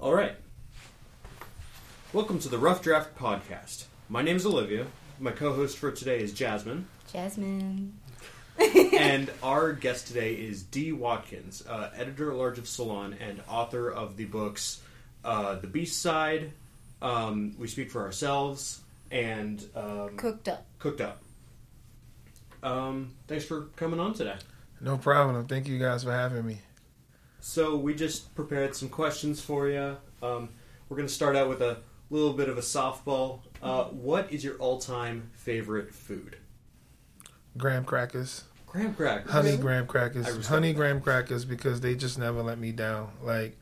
All right. Welcome to the Rough Draft Podcast. My name is Olivia. My co host for today is Jasmine. Jasmine. and our guest today is D. Watkins, uh, editor at large of Salon and author of the books uh, The Beast Side, um, We Speak for Ourselves, and um, Cooked up. Cooked Up. Um, thanks for coming on today. No problem. Thank you guys for having me. So we just prepared some questions for you. Um, we're going to start out with a little bit of a softball. Uh, what is your all-time favorite food? Graham crackers. Graham crackers. Honey graham crackers. Honey that. graham crackers because they just never let me down. Like,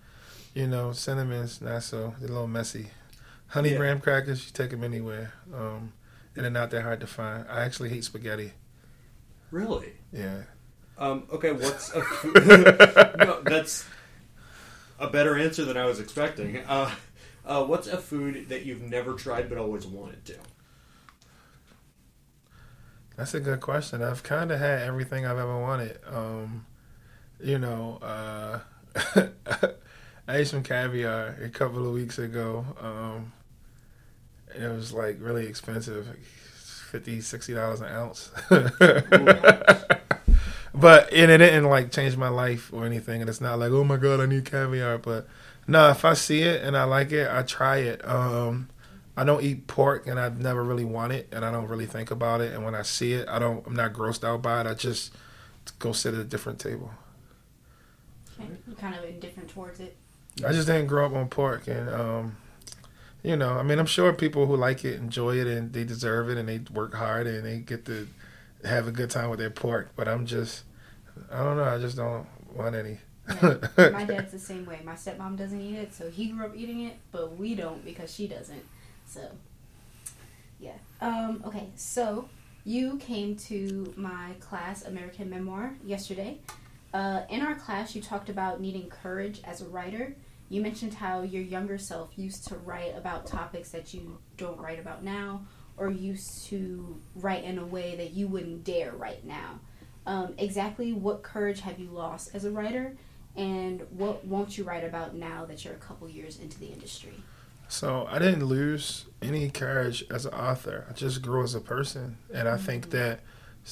you know, cinnamon's not so they're a little messy. Honey Yeah. graham crackers, you take them anywhere. Um, and they're not that hard to find. I actually hate spaghetti. Really? Yeah. Um, okay, what's a food? no, that's a better answer than I was expecting. Uh, uh, what's a food that you've never tried but always wanted to? That's a good question. I've kind of had everything I've ever wanted. Um, you know, uh, I ate some caviar a couple of weeks ago. Um, and it was like really expensive, like 50 dollars an ounce. But and it didn't like change my life or anything. And it's not like, oh my god, I need caviar. But no, if I see it and I like it, I try it. Um, I don't eat pork, and I've never really want it, and I don't really think about it. And when I see it, I don't. I'm not grossed out by it. I just go sit at a different table. You're kind of indifferent towards it. I just didn't grow up on pork, and um, you know, I mean, I'm sure people who like it enjoy it, and they deserve it, and they work hard, and they get to have a good time with their pork. But I'm just, I don't know. I just don't want any. My dad's the same way. My stepmom doesn't eat it, so he grew up eating it, but we don't because she doesn't. So, yeah. Um, okay, so you came to my class, American Memoir, yesterday. Uh, in our class, you talked about needing courage as a writer. You mentioned how your younger self used to write about topics that you don't write about now, or used to write in a way that you wouldn't dare write now. Um, exactly what courage have you lost as a writer, and what won't you write about now that you're a couple years into the industry? So I didn't lose any courage as an author. I just grew as a person, and I think that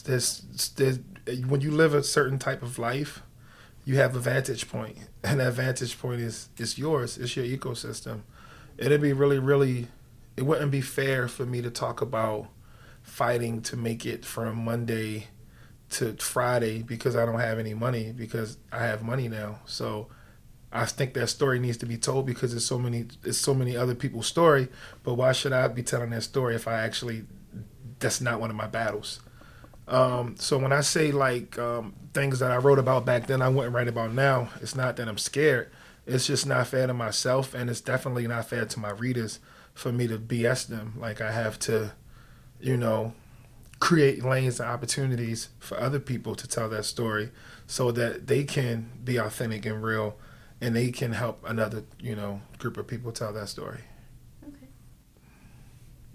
this, this when you live a certain type of life, you have a vantage point, and that vantage point is is yours. It's your ecosystem. It'd be really, really, it wouldn't be fair for me to talk about fighting to make it from Monday to Friday because I don't have any money because I have money now. So I think that story needs to be told because there's so many it's so many other people's story. But why should I be telling that story if I actually that's not one of my battles? Um, so when I say like um, things that I wrote about back then, I wouldn't write about now. It's not that I'm scared. It's just not fair to myself, and it's definitely not fair to my readers for me to BS them. Like I have to, you know, create lanes and opportunities for other people to tell that story, so that they can be authentic and real and they can help another you know group of people tell that story Okay.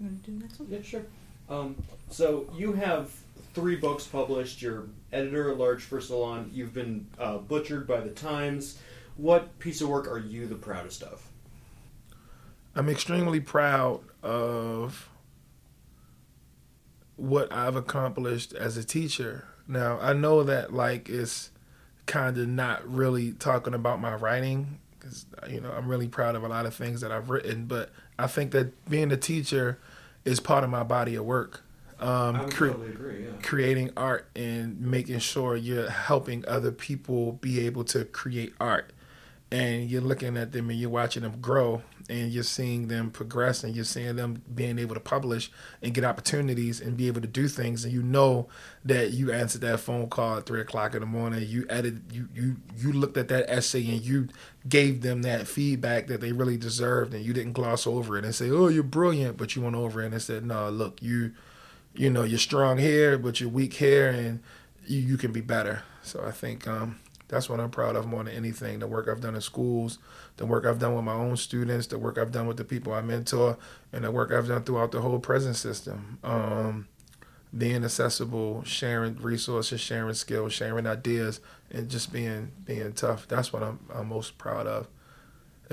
You want to do the next one? Yeah, sure. Um, so you have three books published. You're editor at large for Salon. You've been uh, butchered by the Times. What piece of work are you the proudest of? i'm extremely proud of what i've accomplished as a teacher now i know that like it's kind of not really talking about my writing because you know i'm really proud of a lot of things that i've written but i think that being a teacher is part of my body of work um, I cre- totally agree. Yeah. creating art and making sure you're helping other people be able to create art and you're looking at them and you're watching them grow and you're seeing them progress and you're seeing them being able to publish and get opportunities and be able to do things. And you know that you answered that phone call at three o'clock in the morning. You edited you you you looked at that essay and you gave them that feedback that they really deserved and you didn't gloss over it and say oh you're brilliant but you went over it and said no look you you know you're strong here but you're weak here and you, you can be better. So i think um, that's what i'm proud of more than anything the work i've done in schools the work i've done with my own students the work i've done with the people i mentor and the work i've done throughout the whole prison system um, being accessible sharing resources sharing skills sharing ideas and just being being tough that's what i'm, I'm most proud of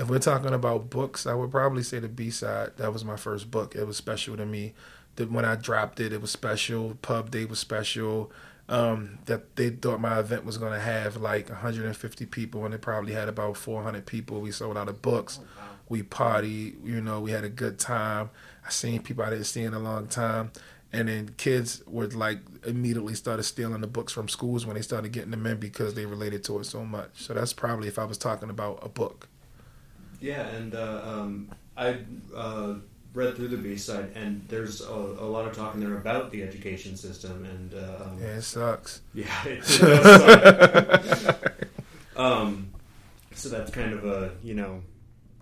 if we're talking about books, I would probably say the Beast Side. That was my first book. It was special to me. When I dropped it, it was special. Pub day was special. Um, that they thought my event was going to have like 150 people, and it probably had about 400 people. We sold out of books. Oh. We party. You know, we had a good time. I seen people I didn't see in a long time. And then kids would like immediately started stealing the books from schools when they started getting them in because they related to it so much. So that's probably if I was talking about a book. Yeah, and uh, um, I uh, read through the Beast Side, and there's a, a lot of talk in there about the education system, and uh, um, Yeah, it sucks. yeah, it does suck. um, so that's kind of a you know,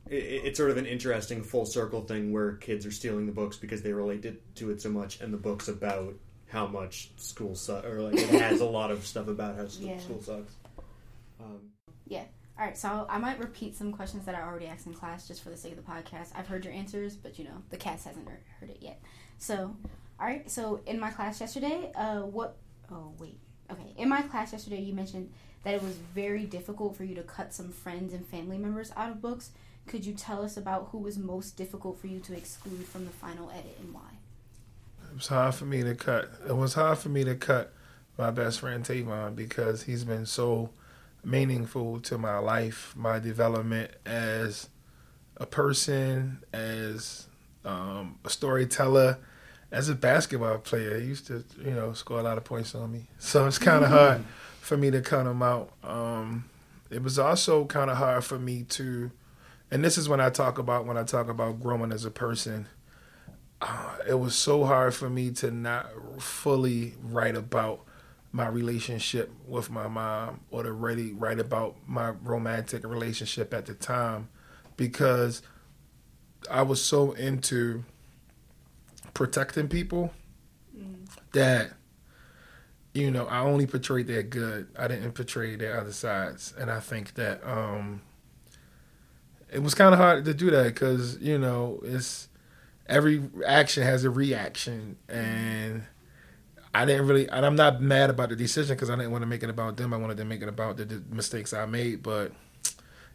it, it's sort of an interesting full circle thing where kids are stealing the books because they relate it, to it so much, and the book's about how much school sucks, or like it has a lot of stuff about how st- Yeah. school sucks. Um, All right, so I might repeat some questions that I already asked in class just for the sake of the podcast. I've heard your answers, but you know the cast hasn't heard- it yet. So, all right. So in my class yesterday, uh, what? Oh wait. Okay. In my class yesterday, you mentioned that it was very difficult for you to cut some friends and family members out of books. Could you tell us about who was most difficult for you to exclude from the final edit and why? It was hard for me to cut. It was hard for me to cut my best friend Tavon because he's been so meaningful to my life, my development as a person, as um, a storyteller, as a basketball player. He used to, you know, score a lot of points on me. So it's kind of hard for me to cut him out. Um, it was also kind of hard for me to, and this is when I talk about when I talk about growing as a person uh, it was so hard for me to not fully write about my relationship with my mom or to really write about my romantic relationship at the time because I was so into protecting people that you know I only portrayed their good. I didn't portray their other sides, and I think that um, it was kind of hard to do that because you know it's every action has a reaction. And I didn't really and I'm not mad about the decision because I didn't want to make it about them. I wanted to make it about the, the mistakes I made, but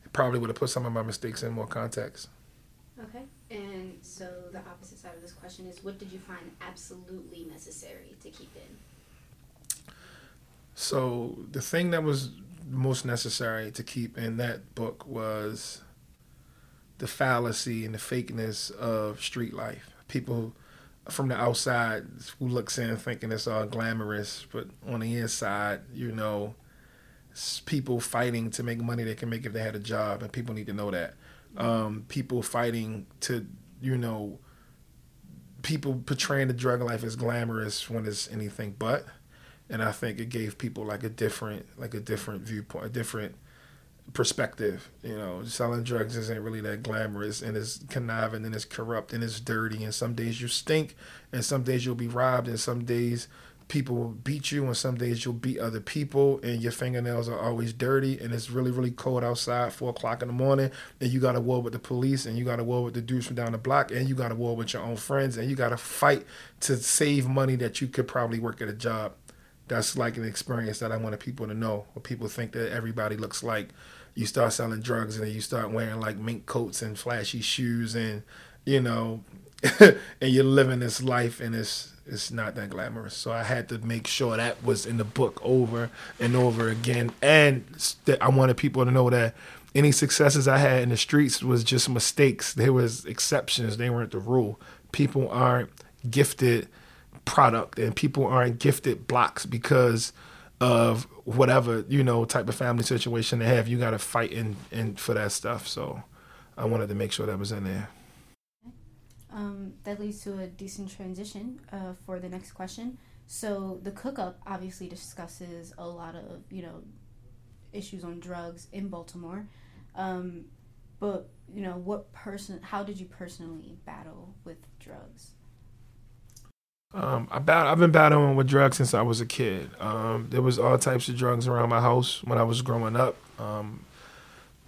it probably would have put some of my mistakes in more context. Okay. And so the opposite side of this question is, what did you find absolutely necessary to keep in? So the thing that was most necessary to keep in that book was the fallacy and the fakeness of street life. People from the outside who looks in thinking it's all glamorous, but on the inside, you know, people fighting to make money they can make if they had a job, and people need to know that. Um, people fighting to, you know, people portraying the drug life as glamorous when it's anything but and I think it gave people like a different like a different viewpoint, a different perspective. You know, selling drugs isn't really that glamorous, and it's conniving, and it's corrupt, and it's dirty. And some days you stink, and some days you'll be robbed, and some days people will beat you, and some days you'll beat other people, and your fingernails are always dirty, and it's really really cold outside, four o'clock in the morning, and you got a war with the police, and you got a war with the dudes from down the block, and you got a war with your own friends, and you got to fight to save money that you could probably work at a job that's like an experience that I wanted people to know. Where people think that everybody looks like you start selling drugs and then you start wearing like mink coats and flashy shoes and you know, and you're living this life and it's it's not that glamorous. So I had to make sure that was in the book over and over again, and that I wanted people to know that any successes I had in the streets was just mistakes. There was exceptions. They weren't the rule. People aren't gifted product and people aren't gifted blocks because of whatever you know type of family situation they have you got to fight in, in for that stuff so i wanted to make sure that was in there Um, that leads to a decent transition uh, for the next question. So the cook up obviously discusses a lot of you know issues on drugs in Baltimore, um, but you know what person? How did you personally battle with drugs? Um, I bat- I've been battling with drugs since I was a kid. Um, there was all types of drugs around my house when I was growing up. Um,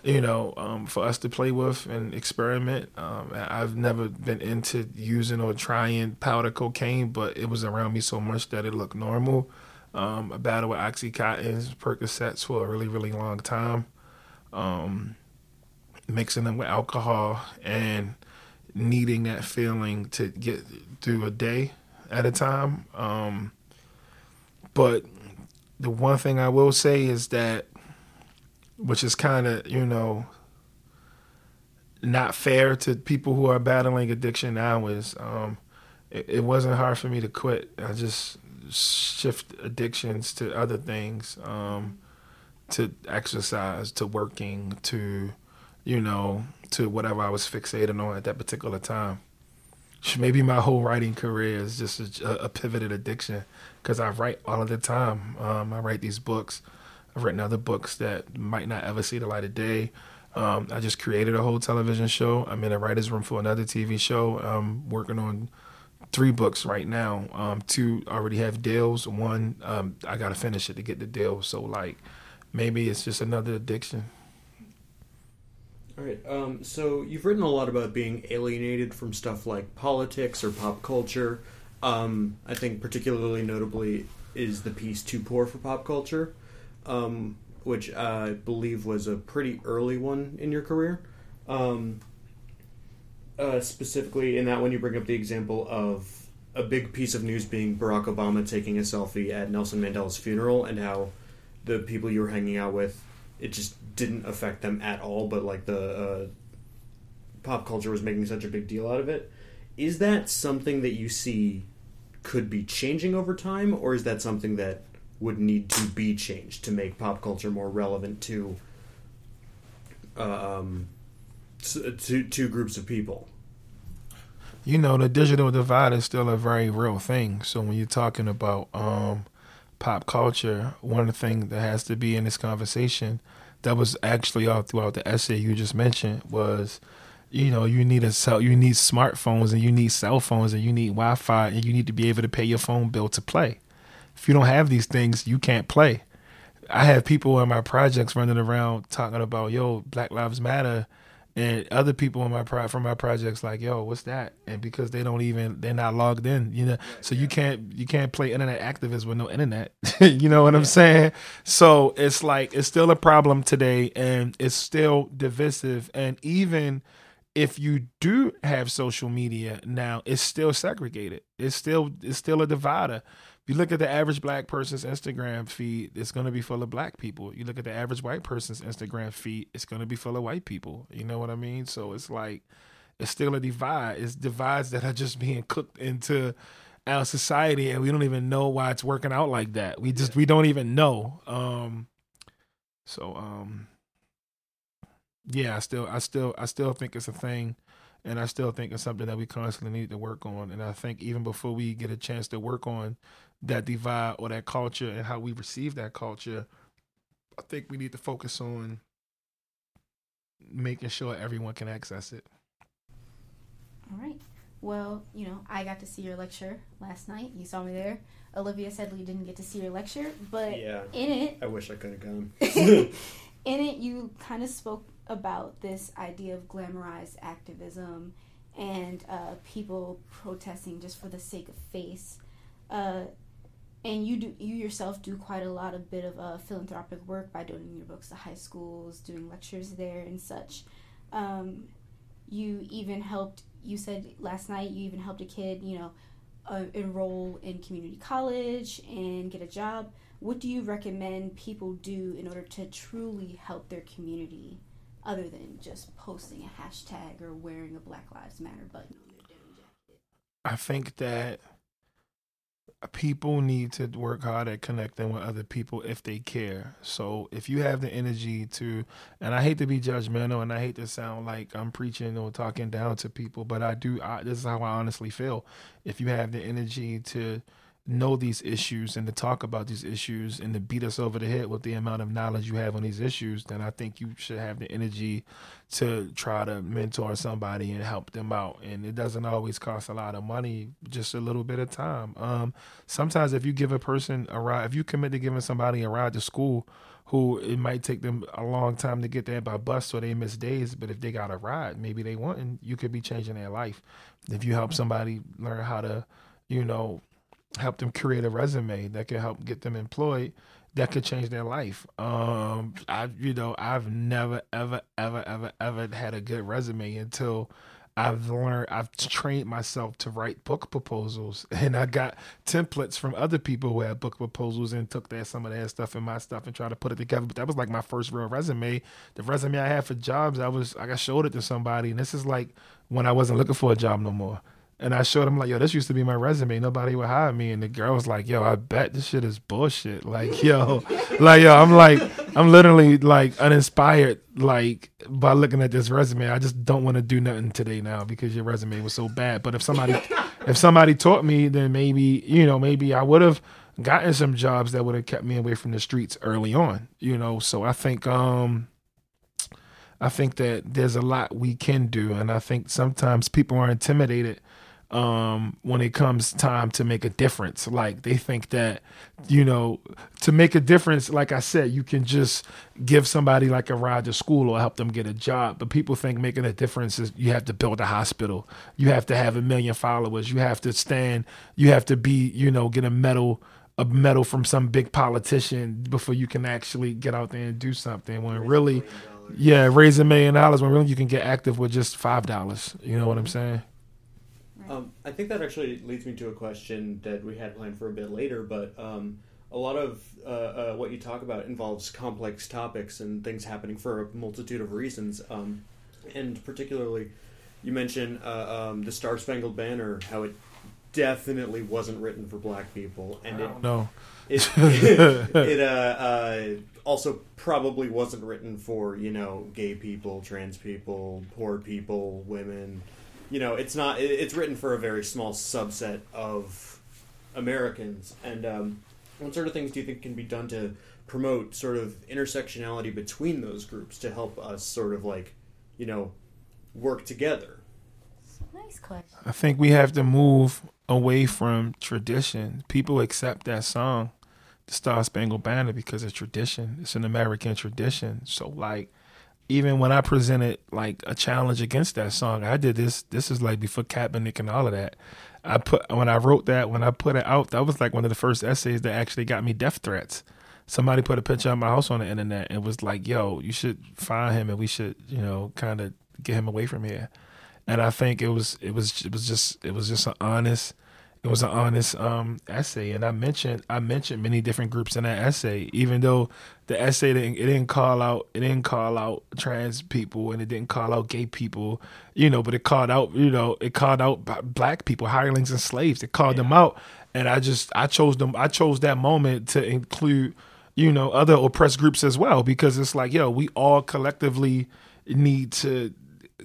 you know, um, for us to play with and experiment. Um, I've never been into using or trying powder cocaine, but it was around me so much that it looked normal. Um, I battled with Oxycontins, Percocets for a really, really long time. Um, mixing them with alcohol and needing that feeling to get through a day at a time. Um, but the one thing I will say is that, which is kind of, you know, not fair to people who are battling addiction now, is um, it, it, wasn't hard for me to quit. I just shift addictions to other things, um, to exercise, to working, to, you know, to whatever I was fixated on at that particular time. Maybe my whole writing career is just a, a pivoted addiction because I write all of the time. Um, I write these books. I've written other books that might not ever see the light of day. Um, I just created a whole television show. I'm in a writer's room for another TV show. I'm working on three books right now. Um, two already have deals. One, um, I got to finish it to get the deal. So, like, maybe it's just another addiction. All right. Um, so you've written a lot about being alienated from stuff like politics or pop culture. Um, I think particularly notably is the piece "Too Poor for Pop Culture," um, which I believe was a pretty early one in your career. Um, uh, specifically, in that one, you bring up the example of a big piece of news being Barack Obama taking a selfie at Nelson Mandela's funeral, and how the people you were hanging out with it just didn't affect them at all. But like the uh, pop culture was making such a big deal out of it. Is that something that you see could be changing over time, or is that something that would need to be changed to make pop culture more relevant to uh, um, to two groups of people? You know, the digital divide is still a very real thing. So when you're talking about um, pop culture, one of the things that has to be in this conversation that was actually all throughout the essay you just mentioned was you know you need a cell you need smartphones and you need cell phones and you need wi-fi and you need to be able to pay your phone bill to play. If you don't have these things you can't play. I have people in my projects running around talking about yo black lives matter and other people in my pro- from my projects like yo what's that? And because they don't even they're not logged in you know? So you can't you can't play internet activists with no internet you know what i'm saying? So it's like it's still a problem today and it's still divisive. And even if you do have social media now it's still segregated. It's still it's still a divider you look at the average black person's Instagram feed, it's going to be full of black people. You look at the average white person's Instagram feed, it's going to be full of white people. You know what I mean? So it's like it's still a divide. It's divides that are just being cooked into our society, and we don't even know why it's working out like that. We just we don't even know. Um, so um, yeah, I still I still I still think it's a thing and I still think it's something that we constantly need to work on. And I think even before we get a chance to work on that divide or that culture and how we receive that culture, I think we need to focus on making sure everyone can access it. All right. Well, you know, I got to see your lecture last night. You saw me there. Olivia said you didn't get to see your lecture, but yeah, in it, I wish I could have gone. in it, you kind of spoke about this idea of glamorized activism and uh, people protesting just for the sake of face. Uh, and you do you yourself do quite a lot of bit of uh, philanthropic work by donating your books to high schools, doing lectures there and such. Um, you even helped. You said last night you even helped a kid, you know, uh, enroll in community college and get a job. What do you recommend people do in order to truly help their community, other than just posting a hashtag or wearing a Black Lives Matter button on their denim jacket? I think that people need to work hard at connecting with other people if they care. So if you have the energy to, and I hate to be judgmental and I hate to sound like I'm preaching or talking down to people, but I do. I, this is how I honestly feel. If you have the energy to know these issues and to talk about these issues and to beat us over the head with the amount of knowledge you have on these issues, then I think you should have the energy to try to mentor somebody and help them out. And it doesn't always cost a lot of money, just a little bit of time. Um, sometimes if you give a person a ride, if you commit to giving somebody a ride to school, who it might take them a long time to get there by bus so they miss days, but if they got a ride, maybe they want, and you could be changing their life. If you help somebody learn how to, you know, help them create a resume that can help get them employed, that could change their life. Um, I, you know, I've never, ever, ever, ever, ever had a good resume until I've learned, I've trained myself to write book proposals, and I got templates from other people who had book proposals and took that some of that stuff and my stuff and tried to put it together. But that was like my first real resume. The resume I had for jobs, I was, I showed it to somebody, and this is like when I wasn't looking for a job no more. And I showed him like, yo, this used to be my resume. Nobody would hire me. And the girl was like, yo, I bet this shit is bullshit. Like, yo, like, yo, I'm like, I'm literally like uninspired, like by looking at this resume. I just don't want to do nothing today now because your resume was so bad. But if somebody, if somebody taught me, then maybe, you know, maybe I would have gotten some jobs that would have kept me away from the streets early on, you know. So I think, um, I think that there's a lot we can do. And I think sometimes people are intimidated um, when it comes time to make a difference. Like they think that, you know, to make a difference, like I said, you can just give somebody like a ride to school or help them get a job. But people think making a difference is you have to build a hospital, you have to have a million followers, you have to stand, you have to be, you know, get a medal a medal from some big politician before you can actually get out there and do something. When really yeah raise a million dollars when really you can get active with just five dollars. You know what i'm saying um, I think that actually leads me to a question that we had planned for a bit later, but um, a lot of uh, uh, what you talk about involves complex topics and things happening for a multitude of reasons. Um, and particularly, you mentioned uh, um, the Star Spangled Banner, how it definitely wasn't written for black people, and it no, it, it, it uh, uh, also probably wasn't written for you know gay people, trans people, poor people, women you know, it's not. It's written for a very small subset of Americans. And um, what sort of things do you think can be done to promote sort of intersectionality between those groups to help us sort of like, you know, work together? Nice question. I think we have to move away from tradition. People accept that song, the Star Spangled Banner, because it's tradition. It's an American tradition. So like even when I presented like a challenge against that song, I did this. This is like before Kaepernick and all of that. I put when I wrote that when I put it out, that was like one of the first essays that actually got me death threats. Somebody put a picture of my house on the internet and was like, "Yo, you should find him and we should, you know, kind of get him away from here." And I think it was it was it was just it was just an honest it was an honest um, essay, and I mentioned I mentioned many different groups in that essay. Even though the essay didn't it didn't call out it didn't call out trans people and it didn't call out gay people, you know, but it called out you know it called out black people, hirelings and slaves. It called yeah. them out, and I just I chose them. I chose that moment to include you know other oppressed groups as well because it's like yo we all collectively need to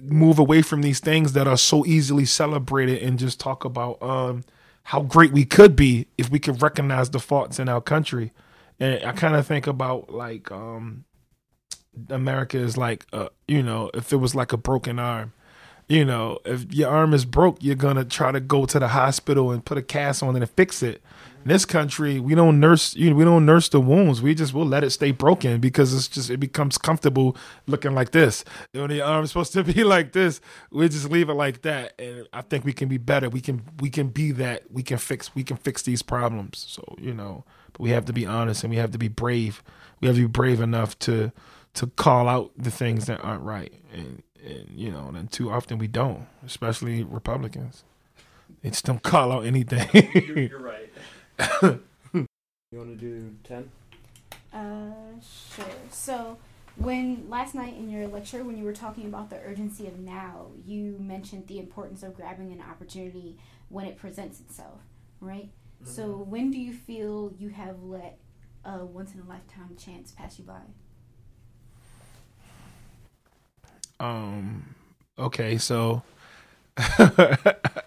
move away from these things that are so easily celebrated and just talk about um how great we could be if we could recognize the faults in our country. And I kind of think about like um, America is like uh, you know if it was like a broken arm. You know, if your arm is broke, you're gonna try to go to the hospital and put a cast on it and fix it. In this country, we don't nurse. You know, we don't nurse the wounds. We just will let it stay broken because it's just it becomes comfortable looking like this. When the arm's supposed to be like this, we just leave it like that. And I think we can be better. We can we can be that. We can fix we can fix these problems. So you know, but we have to be honest and we have to be brave. We have to be brave enough to to call out the things that aren't right. And and you know, and too often we don't, especially Republicans. They just don't call out anything. you're, you're right. You want to do 10? Uh, sure. So, when last night in your lecture, when you were talking about the urgency of now, you mentioned the importance of grabbing an opportunity when it presents itself, right? Mm-hmm. So, when do you feel you have let a once in a lifetime chance pass you by? Um, okay, so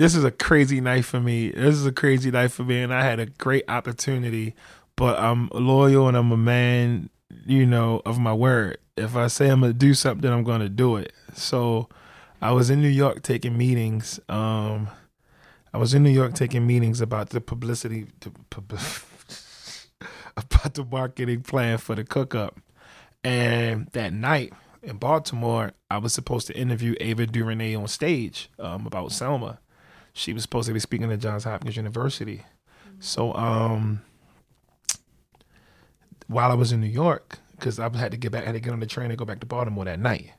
this is a crazy night for me. This is a crazy night for me, and I had a great opportunity. But I'm loyal and I'm a man, you know, of my word. If I say I'm gonna do something, I'm gonna do it. So I was in New York taking meetings. Um, I was in New York taking meetings about the publicity, about the marketing plan for the cook up. And that night in Baltimore, I was supposed to interview Ava DuVernay on stage um, about Selma she was supposed to be speaking at Johns Hopkins University. So um while I was in New York, because I had to get back, I had to get on the train and go back to Baltimore that night.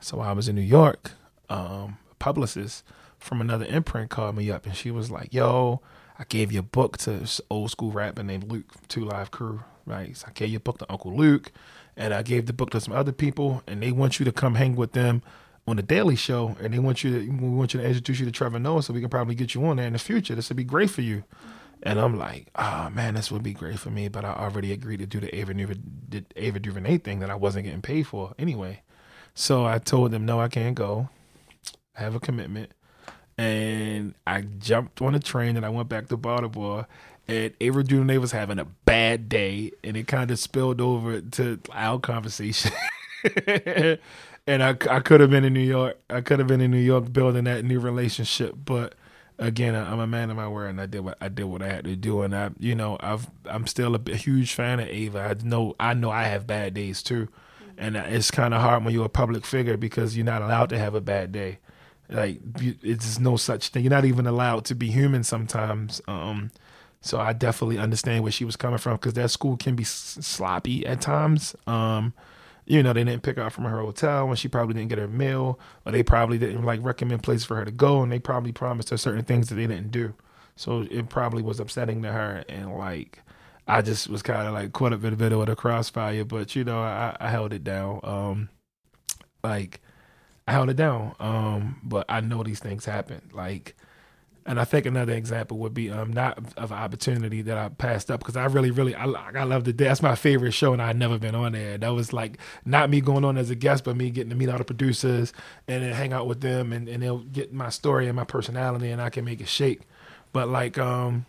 So while I was in New York, um, a publicist from another imprint called me up and she was like, "Yo, I gave you a book to this old school rapper named Luke Two Live Crew, right? So I gave you a book to Uncle Luke, and I gave the book to some other people, and they want you to come hang with them." On the Daily Show, and they want you to we want you to introduce you to Trevor Noah, so we can probably get you on there in the future. This would be great for you. And I'm like, oh man, this would be great for me, but I already agreed to do the Ava, the Ava DuVernay thing that I wasn't getting paid for anyway. So I told them, no, I can't go. I have a commitment. And I jumped on a train and I went back to Baltimore. And Ava DuVernay was having a bad day, and it kind of spilled over to our conversation. and I, I could have been in New York. I could have been in New York building that new relationship, but again, I'm a man of my word, and I did what I did what I had to do, and I, you know, I've I'm still a, a huge fan of Ava. I know I know I have bad days too, and it's kind of hard when you're a public figure because you're not allowed to have a bad day. Like it's no such thing. You're not even allowed to be human sometimes. Um, so I definitely understand where she was coming from because that school can be sloppy at times. Um, you know, they didn't pick her up from her hotel and she probably didn't get her meal, or they probably didn't like recommend places for her to go, and they probably promised her certain things that they didn't do. So it probably was upsetting to her, and like I just was kind of like caught up in the middle of the crossfire, but you know, I, I held it down. Um, like I held it down. Um, but I know these things happen. Like and I think another example would be um not of opportunity that I passed up because I really really I I love the that's my favorite show and I'd never been on there. That was like not me going on as a guest, but me getting to meet all the producers and then hang out with them and and they'll get my story and my personality and I can make it shake. But like um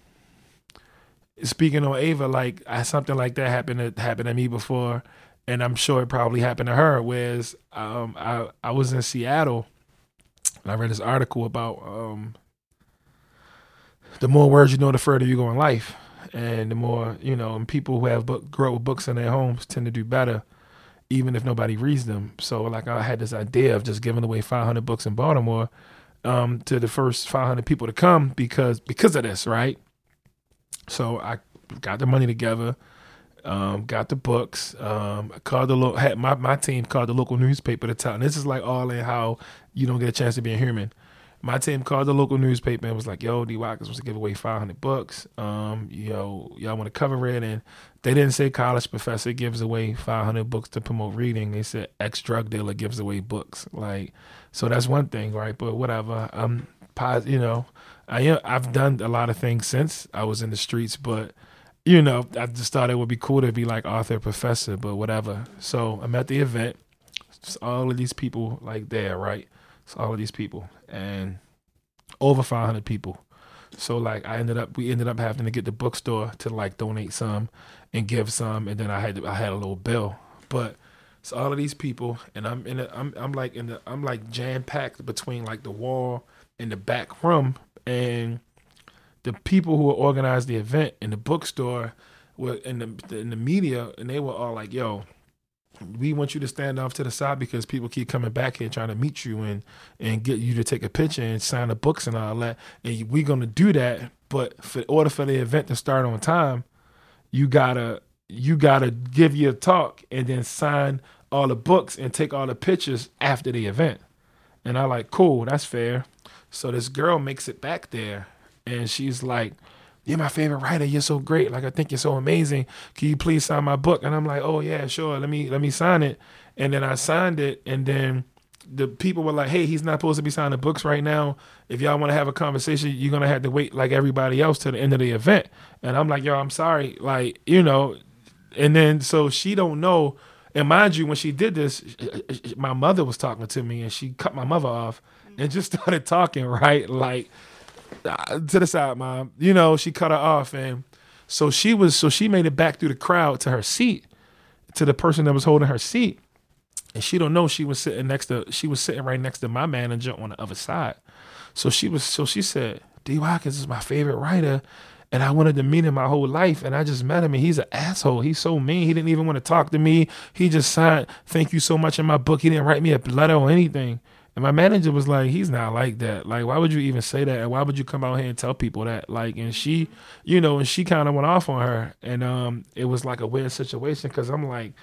speaking on Ava, like I, something like that happened to happened to me before, and I'm sure it probably happened to her. Whereas um I I was in Seattle and I read this article about um the more words you know, the further you go in life, and the more you know. And people who have book grow up with books in their homes tend to do better, even if nobody reads them. So, like, I had this idea of just giving away 500 books in Baltimore um, to the first 500 people to come because because of this, right? So I got the money together. Um, got the books. Um, called the lo- had my my team called the local newspaper to tell. And this is like all in how you don't get a chance to be a human my team called the local newspaper and was like, "Yo, D Watkins wants to give away 500 bucks. Um, yo, y'all want to cover it?" And they didn't say college professor gives away 500 books to promote reading. They said ex drug dealer gives away books. Like, so that's one thing, right? But whatever. I'm, you know, I I've done a lot of things since I was in the streets, but you know, I just thought it would be cool to be like author professor, but whatever. So I'm at the event. All of these people like there, right? It's all of these people and over 500 people. So like I ended up we ended up having to get the bookstore to like donate some and give some and then I had to, I had a little bill. But it's all of these people and I'm in a, I'm I'm like in the I'm like jam packed between like the wall and the back room and the people who organized the event in the bookstore were in the in the media and they were all like, "Yo, we want you to stand off to the side because people keep coming back here trying to meet you and and get you to take a picture and sign the books and all that. And we're gonna do that, but for order for the event to start on time, you gotta you gotta give your talk and then sign all the books and take all the pictures after the event. And I like, cool, that's fair. So this girl makes it back there and she's like, you're my favorite writer. You're so great. Like I think you're so amazing. Can you please sign my book? And I'm like, oh yeah, sure. Let me let me sign it. And then I signed it, and then the people were like, hey, he's not supposed to be signing books right now. If y'all want to have a conversation, you're gonna have to wait like everybody else to the end of the event. And I'm like, yo, I'm sorry. Like you know. And then so she don't know. And mind you, when she did this, my mother was talking to me, and she cut my mother off and just started talking right like uh, to the side, mom. You know, she cut her off, and so she was so she made it back through the crowd to her seat, to the person that was holding her seat, and she don't know she was sitting next to she was sitting right next to my manager on the other side. So she was so she said, D. Watkins is my favorite writer. And I wanted to meet him my whole life, and I just met him, and he's an asshole. He's so mean. He didn't even want to talk to me. He just signed, "Thank you so much" in my book. He didn't write me a letter or anything. And my manager was like, he's not like that. Like, why would you even say that? And why would you come out here and tell people that? Like, and she, you know, and she kind of went off on her. And um, it was like a weird situation because I'm like,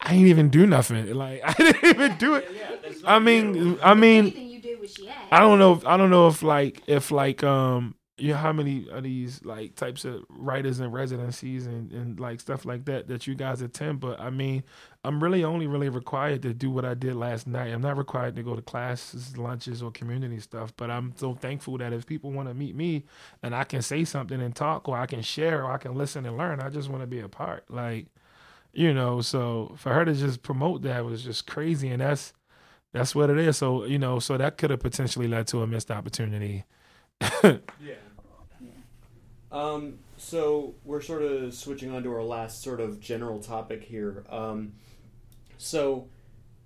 I ain't even do nothing. Like, I didn't even do it. I mean, I mean, you did was she asked. I don't know. If, I don't know if like if like um you know how many of these like types of writers and residencies and, and like stuff like that that you guys attend but i mean i'm really only really required to do what i did last night. I'm not required to go to classes lunches or community stuff but i'm so thankful that if people want to meet me and i can say something and talk or i can share or i can listen and learn i just want to be a part like you know so for her to just promote that was just crazy and that's that's what it is. So you know so that could have potentially led to a missed opportunity. Yeah. Um, so we're sort of switching on to our last sort of general topic here. Um, so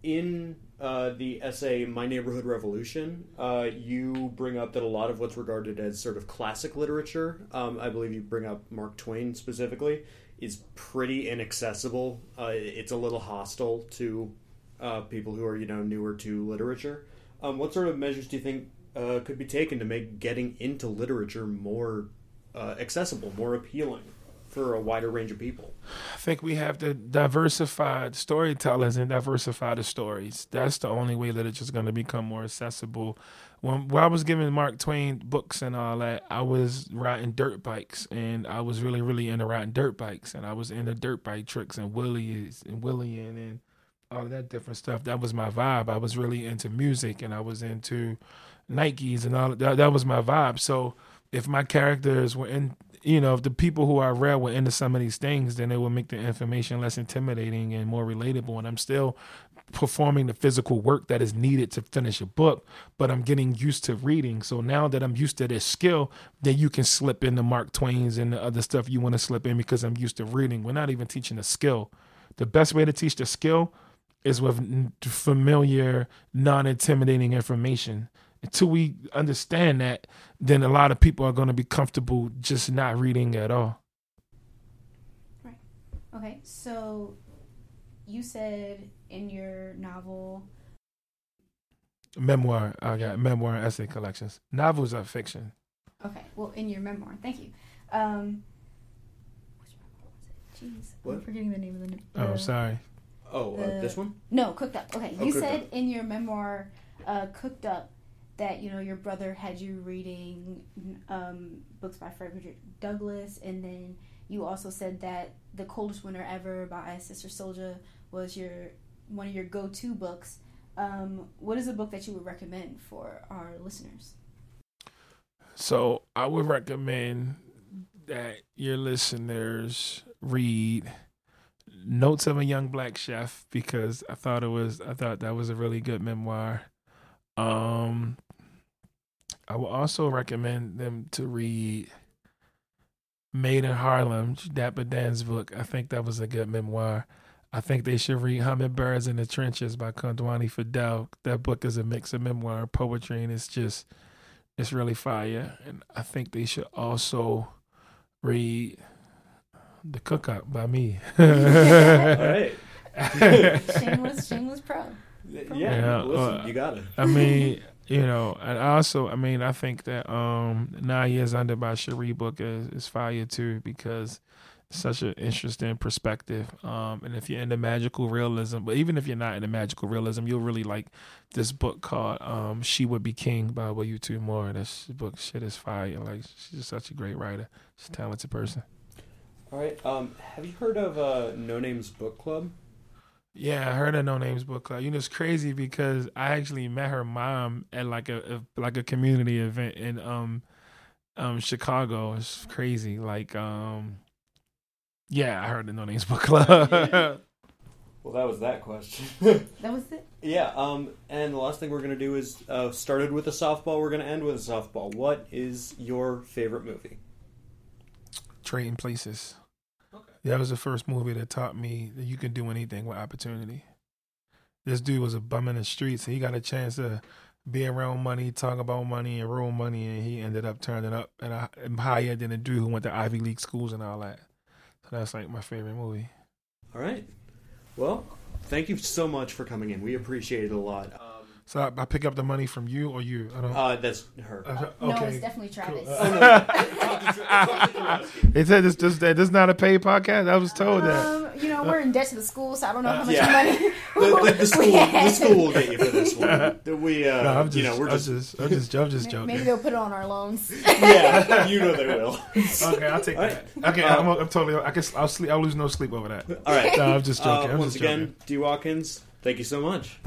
in uh, the essay "My Neighborhood Revolution," uh, you bring up that a lot of what's regarded as sort of classic literature, um, I believe you bring up Mark Twain specifically, is pretty inaccessible. Uh, it's a little hostile to uh, people who are you know newer to literature. Um, what sort of measures do you think uh, could be taken to make getting into literature more uh, accessible, more appealing for a wider range of people? I think we have to diversify storytellers and diversify the stories. That's the only way that it's just going to become more accessible. When, when I was giving Mark Twain books and all that, I was riding dirt bikes, and I was really, really into riding dirt bikes, and I was into dirt bike tricks and willies and willying and all that different stuff. That was my vibe. I was really into music, and I was into Nikes and all that. That was my vibe. So if my characters were in you know, if the people who I read were into some of these things, then it would make the information less intimidating and more relatable. And I'm still performing the physical work that is needed to finish a book, but I'm getting used to reading. So now that I'm used to this skill, then you can slip into Mark Twain's and the other stuff you want to slip in because I'm used to reading. We're not even teaching a skill. The best way to teach the skill is with familiar, non intimidating information until we understand that, then a lot of people are going to be comfortable just not reading at all. Right. Okay, so you said in your novel, Memoir, I got memoir and essay collections. Novels are fiction. okay, well, in your memoir, thank you. Um, which memoir was it? Jeez, I'm What? forgetting the name of the. Oh, the- sorry. Oh, uh, The- this one? No, cooked up. Okay, Oh, you said Up. in your memoir, uh, cooked up, that you know your brother had you reading um, books by Frederick Douglass, and then you also said that the coldest winter ever by Sister Souljah was your one of your go-to books. Um, what is a book that you would recommend for our listeners? So I would recommend that your listeners read Notes of a Young Black Chef because I thought it was I thought that was a really good memoir. Um I will also recommend them to read Made in Harlem, Dapper Dan's book. I think that was a good memoir. I think they should read Hummingbirds in the Trenches by Kondwani Fidel. That book is a mix of memoir and poetry, and it's just it's really fire. And I think they should also read The Cook Up by me. All right. shameless, shameless pro. Yeah, Yeah, listen, uh, you got it. I mean, you know, and also, I mean, I think that um Nine Years Under by Sheri Booker is, is fire too because such an interesting perspective. Um, and if you're into magical realism, but even if you're not into magical realism, you'll really like this book called um She Would Be King by Wayétu Moore. This book shit is fire. Like she's just such a great writer. She's a talented person. All right. Um, have you heard of uh, Noname's Book Club? Yeah, I heard of Noname's Book Club. You know, it's crazy because I actually met her mom at like a, a like a community event in um um Chicago. It's crazy. Like um yeah, I heard the Noname's Book Club. Well, that was that question. That was it. yeah. Um, and the last thing we're gonna do is uh, started with a softball. We're gonna end with a softball. What is your favorite movie? Trading Places. That was the first movie that taught me that you can do anything with opportunity. This dude was a bum in the streets, and he got a chance to be around money, talk about money, and roll money, and he ended up turning up and higher than a dude who went to Ivy League schools and all that. So that's like my favorite movie. All right. Well, thank you so much for coming in. We appreciate it a lot. Um, So I, I pick up the money from you or you. I don't. Uh, that's her. Uh, No, okay. it's definitely Travis. They said this this this is not a paid podcast. I was told that. Um, you know, we're in debt to the school, so I don't know how much Yeah. money the, the, the school, we the school will get you for this one. We, uh, No, I'm just, you know, we're I'm just, just, I'm just, I'm just joking. Maybe they'll put it on our loans. yeah, you know they will. Okay, I'll take All that. Okay, Uh, I'm, I'm totally. I guess I'll sleep. I'll lose no sleep over that. All right. No, I'm just joking. Uh, I'm once just again, joking. D. Watkins, thank you so much.